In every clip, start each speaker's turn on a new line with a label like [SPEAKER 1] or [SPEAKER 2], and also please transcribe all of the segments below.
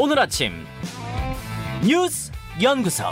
[SPEAKER 1] 오늘 아침 뉴스 연구소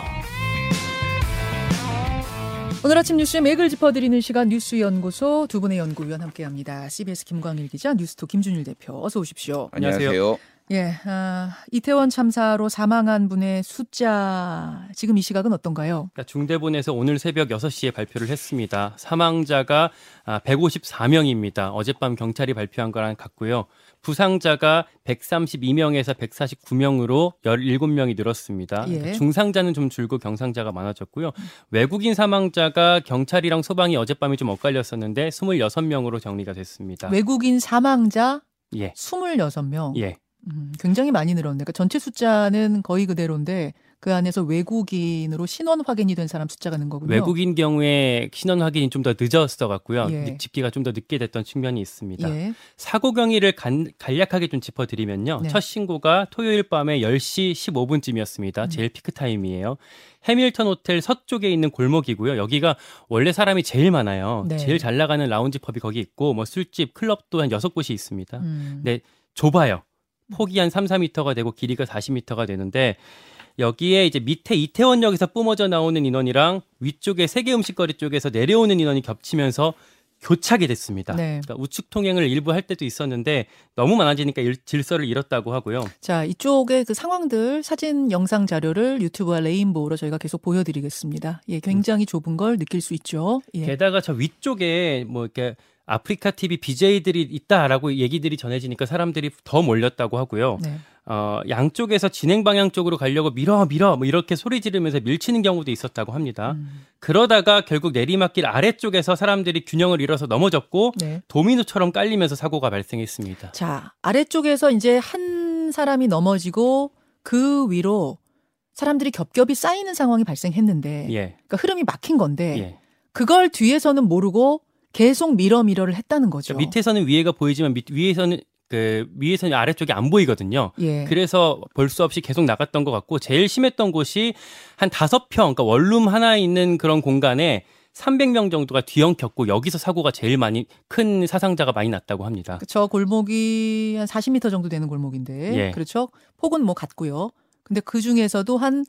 [SPEAKER 2] 오늘 아침 뉴스의 맥을 짚어드리는 시간 뉴스 연구소 두 분의 연구위원 함께합니다. CBS 김광일 기자, 뉴스토 김준일 대표, 어서 오십시오.
[SPEAKER 3] 안녕하세요.
[SPEAKER 2] 예, 아, 이태원 참사로 사망한 분의 숫자 지금 이 시각은 어떤가요?
[SPEAKER 4] 그러니까 중대본에서 오늘 새벽 6시에 발표를 했습니다. 사망자가 154명입니다. 어젯밤 경찰이 발표한 거랑 같고요. 부상자가 132명에서 149명으로 17명이 늘었습니다.
[SPEAKER 2] 예.
[SPEAKER 4] 중상자는 좀 줄고 경상자가 많아졌고요. 외국인 사망자가 경찰이랑 소방이 어젯밤에 좀 엇갈렸었는데 26명으로 정리가 됐습니다.
[SPEAKER 2] 외국인 사망자
[SPEAKER 4] 예.
[SPEAKER 2] 26명.
[SPEAKER 4] 예.
[SPEAKER 2] 음, 굉장히 많이 늘었네. 그러니까 전체 숫자는 거의 그대로인데 그 안에서 외국인으로 신원 확인이 된 사람 숫자가 는 거군요.
[SPEAKER 4] 외국인 경우에 신원 확인이 좀 더 늦었어 갖고요.
[SPEAKER 2] 예.
[SPEAKER 4] 집기가 좀 더 늦게 됐던 측면이 있습니다.
[SPEAKER 2] 예.
[SPEAKER 4] 사고 경위를 간, 간략하게 좀 짚어드리면요.
[SPEAKER 2] 네.
[SPEAKER 4] 첫 신고가 토요일 밤에 10시 15분쯤이었습니다.
[SPEAKER 2] 음.
[SPEAKER 4] 제일 피크 타임이에요. 해밀턴 호텔 서쪽에 있는 골목이고요. 여기가 원래 사람이 제일 많아요.
[SPEAKER 2] 네.
[SPEAKER 4] 제일 잘 나가는 라운지 펍이 거기 있고 뭐 술집, 클럽도 한 6곳이 있습니다.
[SPEAKER 2] 음.
[SPEAKER 4] 네, 좁아요. 폭이 한 3, 4미터가 되고 길이가 40미터가 되는데 여기에 이제 밑에 이태원역에서 뿜어져 나오는 인원이랑 위쪽에 세계 음식거리 쪽에서 내려오는 인원이 겹치면서 교차게 됐습니다.
[SPEAKER 2] 네.
[SPEAKER 4] 그러니까 우측 통행을 일부 할 때도 있었는데 너무 많아지니까 일- 질서를 잃었다고 하고요.
[SPEAKER 2] 자, 이쪽의 그 상황들 사진 영상 자료를 유튜브와 레인보우로 저희가 계속 보여드리겠습니다. 예, 굉장히 좁은 걸 느낄 수 있죠. 예.
[SPEAKER 4] 게다가 저 위쪽에 뭐 이렇게 아프리카 TV BJ들이 있다라고 얘기들이 전해지니까 사람들이 더 몰렸다고 하고요.
[SPEAKER 2] 네.
[SPEAKER 4] 어, 양쪽에서 진행 방향 쪽으로 가려고 밀어 밀어 뭐 이렇게 소리 지르면서 밀치는 경우도 있었다고 합니다.
[SPEAKER 2] 음.
[SPEAKER 4] 그러다가 결국 내리막길 아래쪽에서 사람들이 균형을 잃어서 넘어졌고
[SPEAKER 2] 네.
[SPEAKER 4] 도미노처럼 깔리면서 사고가 발생했습니다.
[SPEAKER 2] 자, 아래쪽에서 이제 한 사람이 넘어지고 그 위로 사람들이 겹겹이 쌓이는 상황이 발생했는데
[SPEAKER 4] 예.
[SPEAKER 2] 그러니까 흐름이 막힌 건데
[SPEAKER 4] 예.
[SPEAKER 2] 그걸 뒤에서는 모르고 계속 밀어 밀어를 했다는 거죠.
[SPEAKER 4] 그러니까 밑에서는 위에가 보이지만 밑, 위에서는 그 위에서는 아래쪽이 안 보이거든요.
[SPEAKER 2] 예.
[SPEAKER 4] 그래서 볼 수 없이 계속 나갔던 것 같고 제일 심했던 곳이 한 다섯 평, 그러니까 원룸 하나 있는 그런 공간에 300명 정도가 뒤엉켰고 여기서 사고가 제일 많이 큰 사상자가 많이 났다고 합니다.
[SPEAKER 2] 저 골목이 한 40m 정도 되는 골목인데
[SPEAKER 4] 예.
[SPEAKER 2] 그렇죠? 폭은 뭐 같고요. 근데 그 중에서도 한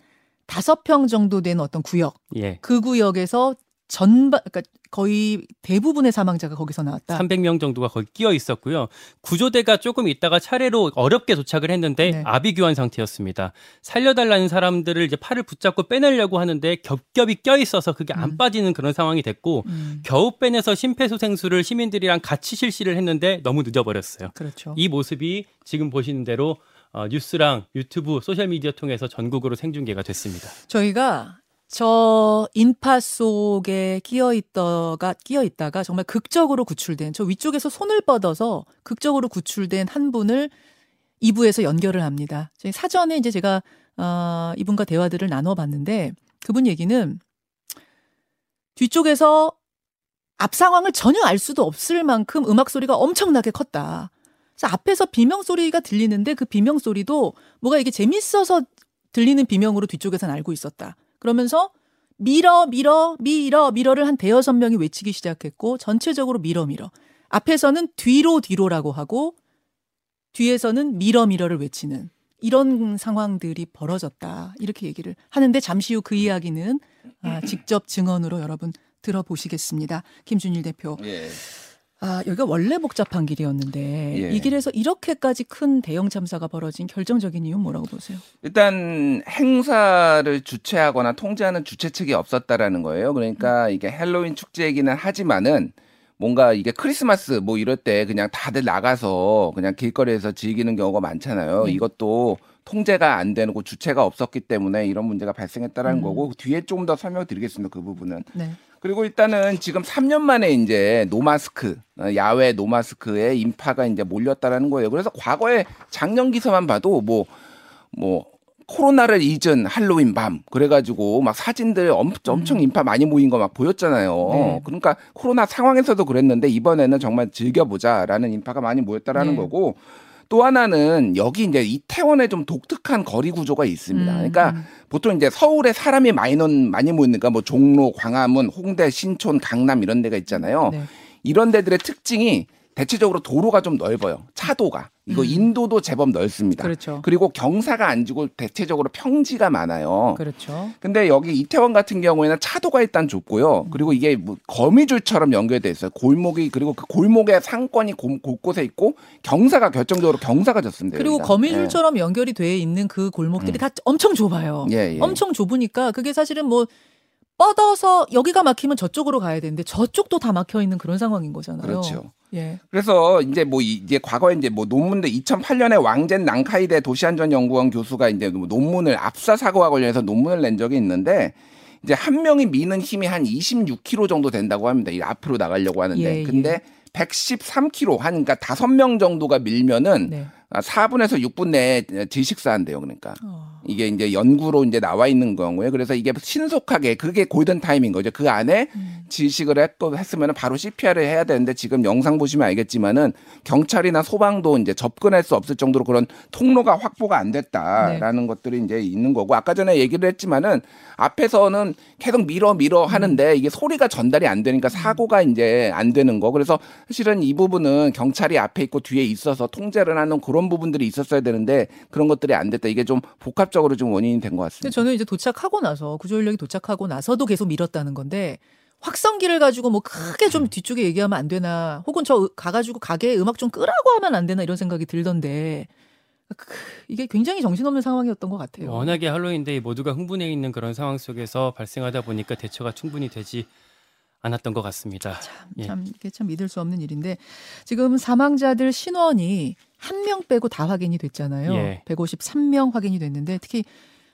[SPEAKER 2] 다섯 평 정도 되는 어떤 구역,
[SPEAKER 4] 예.
[SPEAKER 2] 그 구역에서 전반 그러니까 거의 대부분의 사망자가 거기서 나왔다.
[SPEAKER 4] 300명 정도가 거기 끼어 있었고요. 구조대가 조금 있다가 차례로 어렵게 도착을 했는데
[SPEAKER 2] 네.
[SPEAKER 4] 아비규환 상태였습니다. 살려달라는 사람들을 이제 팔을 붙잡고 빼내려고 하는데 겹겹이 껴 있어서 그게 안
[SPEAKER 2] 음.
[SPEAKER 4] 빠지는 그런 상황이 됐고
[SPEAKER 2] 음,
[SPEAKER 4] 겨우 빼내서 심폐소생술을 시민들이랑 같이 실시를 했는데 너무 늦어버렸어요.
[SPEAKER 2] 그렇죠.
[SPEAKER 4] 이 모습이 지금 보시는 대로 어, 뉴스랑 유튜브 소셜 미디어 통해서 전국으로 생중계가 됐습니다.
[SPEAKER 2] 저희가 저 인파 속에 끼어 있다가 끼어 있다가 정말 극적으로 구출된 저 위쪽에서 손을 뻗어서 극적으로 구출된 한 분을 2부에서 연결을 합니다. 저희 사전에 이제 제가 어, 이분과 대화들을 나눠봤는데 그분 얘기는 뒤쪽에서 앞 상황을 전혀 알 수도 없을 만큼 음악 소리가 엄청나게 컸다. 그래서 앞에서 비명 소리가 들리는데 그 비명 소리도 뭐가 이게 재밌어서 들리는 비명으로 뒤쪽에선 알고 있었다. 그러면서 밀어 밀어 밀어 밀어를 한 대여섯 명이 외치기 시작했고 전체적으로 밀어 밀어. 앞에서는 뒤로 뒤로라고 하고 뒤에서는 밀어 밀어를 외치는 이런 상황들이 벌어졌다. 이렇게 얘기를 하는데 잠시 후 그 이야기는 아, 직접 증언으로 여러분 들어보시겠습니다. 김준일 대표.
[SPEAKER 3] 예.
[SPEAKER 2] 아, 여기가 원래 복잡한 길이었는데
[SPEAKER 3] 예.
[SPEAKER 2] 이 길에서 이렇게까지 큰 대형 참사가 벌어진 결정적인 이유는 뭐라고 보세요?
[SPEAKER 3] 일단 행사를 주최하거나 통제하는 주최 측이 없었다라는 거예요. 그러니까 이게 헬로윈 축제이기는 하지만은 뭔가 이게 크리스마스 뭐 이럴 때 그냥 다들 나가서 그냥 길거리에서 즐기는 경우가 많잖아요.
[SPEAKER 2] 네.
[SPEAKER 3] 이것도 통제가 안 되고 주체가 없었기 때문에 이런 문제가 발생했다라는
[SPEAKER 2] 음.
[SPEAKER 3] 거고 뒤에 조금 더 설명드리겠습니다. 그 부분은.
[SPEAKER 2] 네.
[SPEAKER 3] 그리고 일단은 지금 3년 만에 이제 노마스크 어, 야외 노마스크에 인파가 이제 몰렸다라는 거예요. 그래서 과거에 작년 기사만 봐도 뭐뭐 코로나를 잊은 할로윈 밤 그래가지고 막 사진들 엄, 엄청 인파 많이 모인 거 막 보였잖아요.
[SPEAKER 2] 음. 네.
[SPEAKER 3] 그러니까 코로나 상황에서도 그랬는데 이번에는 정말 즐겨보자라는 인파가 많이 모였다라는
[SPEAKER 2] 네.
[SPEAKER 3] 거고 또 하나는 여기 이제 이태원에 좀 독특한 거리 구조가 있습니다.
[SPEAKER 2] 음,
[SPEAKER 3] 그러니까
[SPEAKER 2] 음.
[SPEAKER 3] 보통 이제 서울에 사람이 많이 논 많이 모이니까 뭐 종로, 광화문, 홍대, 신촌, 강남 이런 데가 있잖아요.
[SPEAKER 2] 네.
[SPEAKER 3] 이런 데들의 특징이 대체적으로 도로가 좀 넓어요. 차도가. 이거
[SPEAKER 2] 음.
[SPEAKER 3] 인도도 제법 넓습니다.
[SPEAKER 2] 그렇죠.
[SPEAKER 3] 그리고 경사가 안 지고 대체적으로 평지가 많아요.
[SPEAKER 2] 그렇죠.
[SPEAKER 3] 근데 여기 이태원 같은 경우에는 차도가 일단 좁고요. 그리고 이게 뭐 거미줄처럼 연결돼 있어요. 골목이 그리고 그 골목의 상권이 곳- 곳곳에 있고 경사가 결정적으로 경사가 졌습니다.
[SPEAKER 2] 그리고
[SPEAKER 3] 여기가.
[SPEAKER 2] 거미줄처럼 연결이 돼 있는 그 골목들이 다 엄청 좁아요.
[SPEAKER 3] 예, 예.
[SPEAKER 2] 엄청 좁으니까 그게 사실은 뭐 뻗어서 여기가 막히면 저쪽으로 가야 되는데 저쪽도 다 막혀 있는 그런 상황인 거잖아요.
[SPEAKER 3] 그렇죠.
[SPEAKER 2] 예.
[SPEAKER 3] 그래서 이제 뭐 이- 이제 과거에 이제 뭐 논문들 2008년에 왕젠 낭카이대 도시안전연구원 교수가 이제 뭐 논문을 압사 사고와 관련해서 논문을 낸 적이 있는데 이제 한 명이 미는 힘이 한 26kg 정도 된다고 합니다. 이 앞으로 나가려고 하는데
[SPEAKER 2] 예, 예.
[SPEAKER 3] 근데 113kg 한 그러니까 다섯 명 정도가 밀면은
[SPEAKER 2] 네.
[SPEAKER 3] 아, 4분에서 6분 내에 질식사한대요. 그러니까.
[SPEAKER 2] 어.
[SPEAKER 3] 이게 이제 연구로 이제 나와 있는 경우에 그래서 이게 신속하게 그게 골든 타임인 거죠. 그 안에
[SPEAKER 2] 음.
[SPEAKER 3] 질식을 했고 했으면 바로 CPR을 해야 되는데 지금 영상 보시면 알겠지만은 경찰이나 소방도 이제 접근할 수 없을 정도로 그런 통로가 확보가 안 됐다라는
[SPEAKER 2] 네.
[SPEAKER 3] 것들이 이제 있는 거고 아까 전에 얘기를 했지만은 앞에서는 계속 밀어 밀어
[SPEAKER 2] 음.
[SPEAKER 3] 하는데 이게 소리가 전달이 안 되니까 사고가 이제 안 되는 거 그래서 사실은 이 부분은 경찰이 앞에 있고 뒤에 있어서 통제를 하는 그런 부분들이 있었어야 되는데 그런 것들이 안 됐다 이게 좀 복합적으로 좀 원인이 된 것 같습니다.
[SPEAKER 2] 저는 이제 도착하고 나서 구조 인력이 도착하고 나서도 계속 밀었다는 건데 확성기를 가지고 뭐 크게 좀 뒤쪽에 얘기하면 안 되나 혹은 저 으- 가가지고 가게에 음악 좀 끄라고 하면 안 되나 이런 생각이 들던데 그- 이게 굉장히 정신없는 상황이었던 것 같아요.
[SPEAKER 4] 워낙에 할로윈데이 모두가 흥분해 있는 그런 상황 속에서 발생하다 보니까 대처가 충분히 되지 않았던 것 같습니다. 예.
[SPEAKER 2] 참 이게 참 믿을 수 없는 일인데 지금 사망자들 신원이 한 명 빼고 다 확인이 됐잖아요.
[SPEAKER 4] 예.
[SPEAKER 2] 153명 확인이 됐는데 특히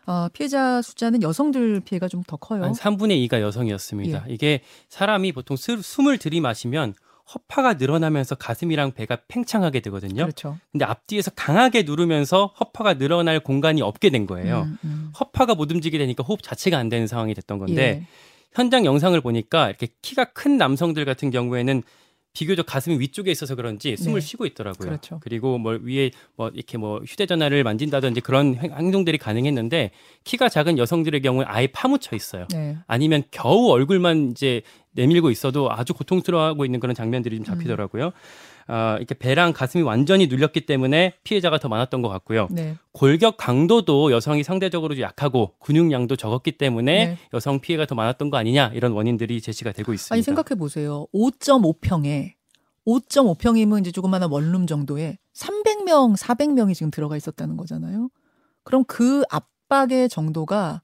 [SPEAKER 2] 어, 피해자 숫자는 여성들 피해가 좀 더 커요.
[SPEAKER 4] 한 3분의 2가 여성이었습니다.
[SPEAKER 2] 예.
[SPEAKER 4] 이게 사람이 보통 스- 숨을 들이마시면 허파가 늘어나면서 가슴이랑 배가 팽창하게 되거든요.
[SPEAKER 2] 그렇죠.
[SPEAKER 4] 근데 앞뒤에서 강하게 누르면서 허파가 늘어날 공간이 없게 된 거예요.
[SPEAKER 2] 음, 음.
[SPEAKER 4] 허파가 못 움직이게 되니까 호흡 자체가 안 되는 상황이 됐던 건데
[SPEAKER 2] 예.
[SPEAKER 4] 현장 영상을 보니까 이렇게 키가 큰 남성들 같은 경우에는 비교적 가슴이 위쪽에 있어서 그런지 숨을
[SPEAKER 2] 네.
[SPEAKER 4] 쉬고 있더라고요.
[SPEAKER 2] 그렇죠.
[SPEAKER 4] 리고 뭐 위에 뭐 이렇게 뭐 휴대전화를 만진다든지 그런 행- 행동들이 가능했는데 키가 작은 여성들의 경우에 아예 파묻혀 있어요.
[SPEAKER 2] 네.
[SPEAKER 4] 아니면 겨우 얼굴만 이제 내밀고 있어도 아주 고통스러워하고 있는 그런 장면들이 좀 잡히더라고요. 아, 이렇게 배랑 가슴이 완전히 눌렸기 때문에 피해자가 더 많았던 것 같고요.
[SPEAKER 2] 네.
[SPEAKER 4] 골격 강도도 여성이 상대적으로 약하고 근육량도 적었기 때문에
[SPEAKER 2] 네.
[SPEAKER 4] 여성 피해가 더 많았던 거 아니냐 이런 원인들이 제시가 되고 있습니다.
[SPEAKER 2] 아니 생각해 보세요. 5.5평에 5.5평이면 이제 조그마한 원룸 정도에 300명, 400명이 지금 들어가 있었다는 거잖아요. 그럼 그 압박의 정도가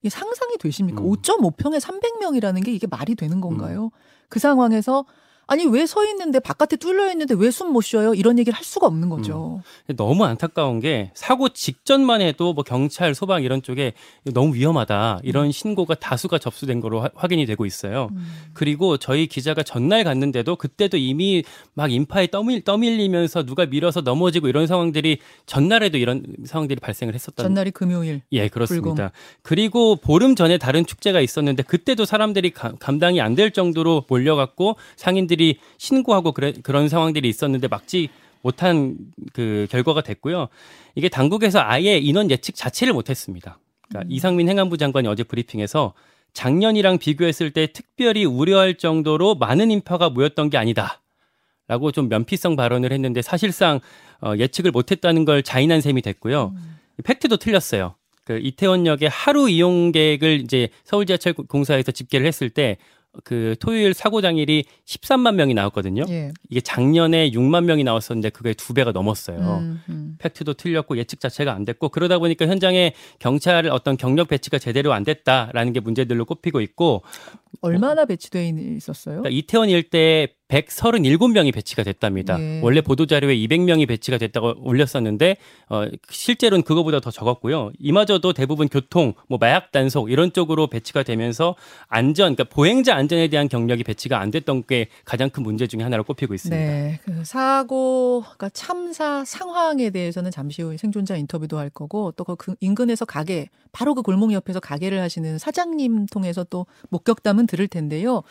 [SPEAKER 2] 이게 상상이 되십니까?
[SPEAKER 4] 음.
[SPEAKER 2] 5.5평에 300명이라는 게 이게 말이 되는 건가요? 그 상황에서 아니 왜 서 있는데 바깥에 뚫려 있는데 왜 숨 못 쉬어요? 이런 얘기를 할 수가 없는 거죠.
[SPEAKER 4] 너무 안타까운 게 사고 직전만 해도 뭐 경찰, 소방 이런 쪽에 너무 위험하다 이런 신고가 다수가 접수된 거로 화- 확인이 되고 있어요.
[SPEAKER 2] 음.
[SPEAKER 4] 그리고 저희 기자가 전날 갔는데도 그때도 이미 막 인파에 떠밀, 떠밀리면서 누가 밀어서 넘어지고 이런 상황들이 전날에도 이런 상황들이 발생을 했었던
[SPEAKER 2] 전날이 금요일.
[SPEAKER 4] 예, 그렇습니다. 그리고 보름 전에 다른 축제가 있었는데 그때도 사람들이 감, 감당이 안 될 정도로 몰려갔고 상인들 이 신고하고 그래, 그런 상황들이 있었는데 막지 못한 그 결과가 됐고요. 이게 당국에서 아예 인원 예측 자체를 못했습니다. 그러니까 이상민 행안부 장관이 어제 브리핑에서 작년이랑 비교했을 때 특별히 우려할 정도로 많은 인파가 모였던 게 아니다. 라고 좀 면피성 발언을 했는데 사실상 어, 예측을 못했다는 걸 자인한 셈이 됐고요. 팩트도 틀렸어요. 그 이태원역의 하루 이용객을 이제 서울 지하철 공사에서 집계를 했을 때 그 토요일 사고 당일이 13만 명이 나왔거든요.
[SPEAKER 2] 예.
[SPEAKER 4] 이게 작년에 6만 명이 나왔었는데 그게 두 배가 넘었어요.
[SPEAKER 2] 음, 음.
[SPEAKER 4] 팩트도 틀렸고 예측 자체가 안 됐고 그러다 보니까 현장에 경찰 어떤 경력 배치가 제대로 안 됐다라는 게 문제들로 꼽히고 있고
[SPEAKER 2] 얼마나 배치돼 있었어요?
[SPEAKER 4] 그러니까 이태원 일대에 137명이 배치가 됐답니다.
[SPEAKER 2] 예.
[SPEAKER 4] 원래 보도 자료에 200명이 배치가 됐다고 올렸었는데 어, 실제로는 그거보다 더 적었고요. 이마저도 대부분 교통, 뭐 마약 단속 이런 쪽으로 배치가 되면서 안전, 그러니까 보행자 안전에 대한 경력이 배치가 안 됐던 게 가장 큰 문제 중에 하나로 꼽히고 있습니다.
[SPEAKER 2] 네, 그 사고, 그러니까 참사 상황에 대해서는 잠시 후에 생존자 인터뷰도 할 거고 또 그 인근에서 가게, 바로 그 골목 옆에서 가게를 하시는 사장님 통해서 또 목격담은 들을 텐데요.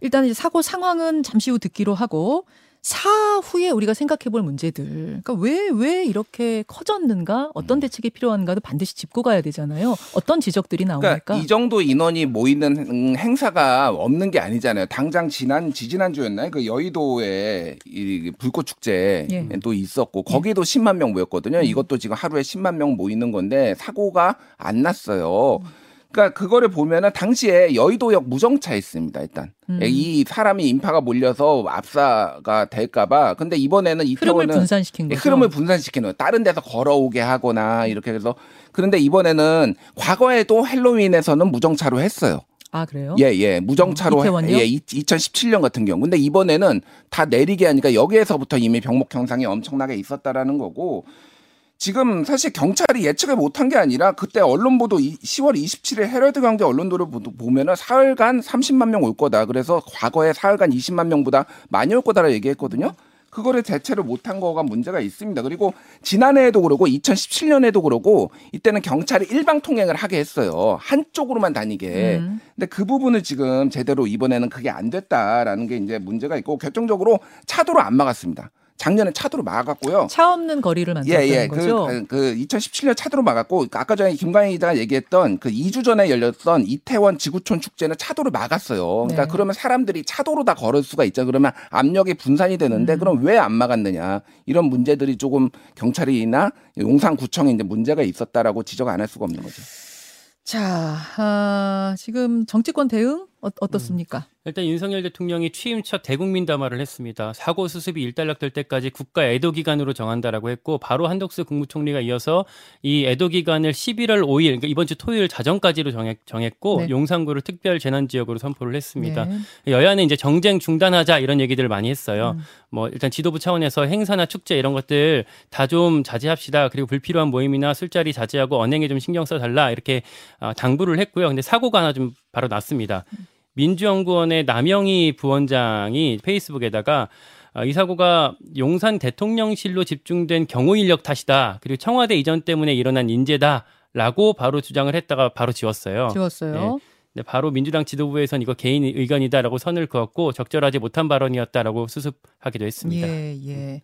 [SPEAKER 2] 일단 이제 사고 상황은 잠시 후 듣기로 하고 사후에 우리가 생각해 볼 문제들. 그러니까 왜, 왜 이렇게 커졌는가? 어떤 대책이 필요한가도 반드시 짚고 가야 되잖아요. 어떤 지적들이 나오니까.
[SPEAKER 3] 그러니까 이 정도 인원이 모이는 음, 행사가 없는 게 아니잖아요. 당장 지난 지지난 주였나요? 그 여의도에 이 불꽃 축제
[SPEAKER 2] 예.
[SPEAKER 3] 또 있었고 거기도 10만 명 모였거든요.
[SPEAKER 2] 음.
[SPEAKER 3] 이것도 지금 하루에 10만 명 모이는 건데 사고가 안 났어요. 그러니까 그거를 보면은 당시에 여의도역 무정차했습니다. 일단
[SPEAKER 2] 음.
[SPEAKER 3] 이 사람이 인파가 몰려서 압사가 될까봐. 근데 이번에는
[SPEAKER 2] 흐름을
[SPEAKER 3] 이태원은
[SPEAKER 2] 분산시킨
[SPEAKER 3] 예,
[SPEAKER 2] 거죠.
[SPEAKER 3] 흐름을 분산시키는 거예요. 다른 데서 걸어오게 하거나 이렇게 해서 그런데 이번에는 과거에도 헬로윈에서는 무정차로 했어요.
[SPEAKER 2] 아, 그래요?
[SPEAKER 3] 예, 예. 무정차로
[SPEAKER 2] 어?
[SPEAKER 3] 예, 2017년 같은 경우. 근데 이번에는 다 내리게 하니까 여기에서부터 이미 병목 형상이 엄청나게 있었다라는 거고 지금 사실 경찰이 예측을 못한 게 아니라 그때 언론 보도 10월 27일 헤럴드 경제 언론도를 보- 보면은 사흘간 30만 명 올 거다. 그래서 과거에 사흘간 20만 명보다 많이 올 거다라 얘기했거든요. 그거를 대체를 못한 거가 문제가 있습니다. 그리고 지난해에도 그러고 2017년에도 그러고 이때는 경찰이 일방 통행을 하게 했어요. 한쪽으로만 다니게.
[SPEAKER 2] 음.
[SPEAKER 3] 근데 그 부분을 지금 제대로 이번에는 그게 안 됐다라는 게 이제 문제가 있고 결정적으로 차도로 안 막았습니다. 작년에 차도로 막았고요.
[SPEAKER 2] 차 없는 거리를 만들었다는
[SPEAKER 3] 예, 예.
[SPEAKER 2] 거죠.
[SPEAKER 3] 그, 그 2017년 차도로 막았고 아까 전에 김광희 기자가 얘기했던 그 2주 전에 열렸던 이태원 지구촌 축제는 차도로 막았어요. 그러니까
[SPEAKER 2] 네.
[SPEAKER 3] 그러면 사람들이 차도로 다 걸을 수가 있죠. 그러면 압력이 분산이 되는데
[SPEAKER 2] 음.
[SPEAKER 3] 그럼 왜 안 막았느냐. 이런 문제들이 조금 경찰이나 용산구청에 이제 문제가 있었다라고 지적 안 할 수가 없는 거죠.
[SPEAKER 2] 자, 아, 지금 정치권 대응 어, 어떻습니까?
[SPEAKER 4] 일단 윤석열 대통령이 취임 첫 대국민 담화를 했습니다. 사고 수습이 일단락될 때까지 국가 애도 기간으로 정한다라고 했고 바로 한덕수 국무총리가 이어서 이 애도 기간을 11월 5일 그러니까 이번 주 토요일 자정까지로 정했, 정했 고
[SPEAKER 2] 네.
[SPEAKER 4] 용산구를 특별 재난 지역으로 선포를 했습니다.
[SPEAKER 2] 네.
[SPEAKER 4] 여야는 이제 정쟁 중단하자 이런 얘기들을 많이 했어요.
[SPEAKER 2] 음.
[SPEAKER 4] 뭐 일단 지도부 차원에서 행사나 축제 이런 것들 다 좀 자제합시다. 그리고 불필요한 모임이나 술자리 자제하고 언행에 좀 신경 써 달라 이렇게 아, 당부를 했고요. 근데 사고가 하나 좀 바로 났습니다. 민주연구원의 남영희 부원장이 페이스북에다가 아, 이 사고가 용산 대통령실로 집중된 경호 인력 탓이다. 그리고 청와대 이전 때문에 일어난 인재다라고 바로 주장을 했다가 바로 지웠어요.
[SPEAKER 2] 지웠어요.
[SPEAKER 4] 네, 바로 민주당 지도부에선 이거 개인 의견이다라고 선을 그었고 적절하지 못한 발언이었다라고 수습하기도 했습니다.
[SPEAKER 2] 예, 예.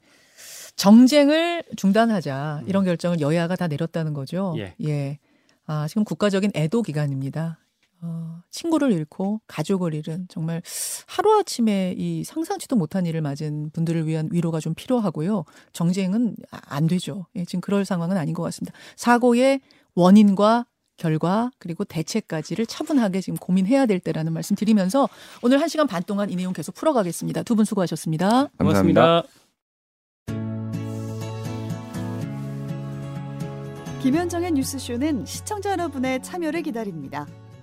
[SPEAKER 2] 정쟁을 중단하자 이런 결정을 여야가 다 내렸다는 거죠.
[SPEAKER 4] 예.
[SPEAKER 2] 아, 지금 국가적인 애도 기간입니다. 어, 친구를 잃고 가족을 잃은 정말 하루아침에 이 상상치도 못한 일을 맞은 분들을 위한 위로가 좀 필요하고요. 정쟁은 아- 안 되죠. 예, 지금 그럴 상황은 아닌 것 같습니다. 사고의 원인과 결과 그리고 대책까지를 차분하게 지금 고민해야 될 때라는 말씀 드리면서 오늘 한 시간 반 동안 이 내용 계속 풀어가겠습니다. 두 분 수고하셨습니다.
[SPEAKER 4] 고맙습니다.
[SPEAKER 5] 김현정의 뉴스쇼는 시청자 여러분의 참여를 기다립니다.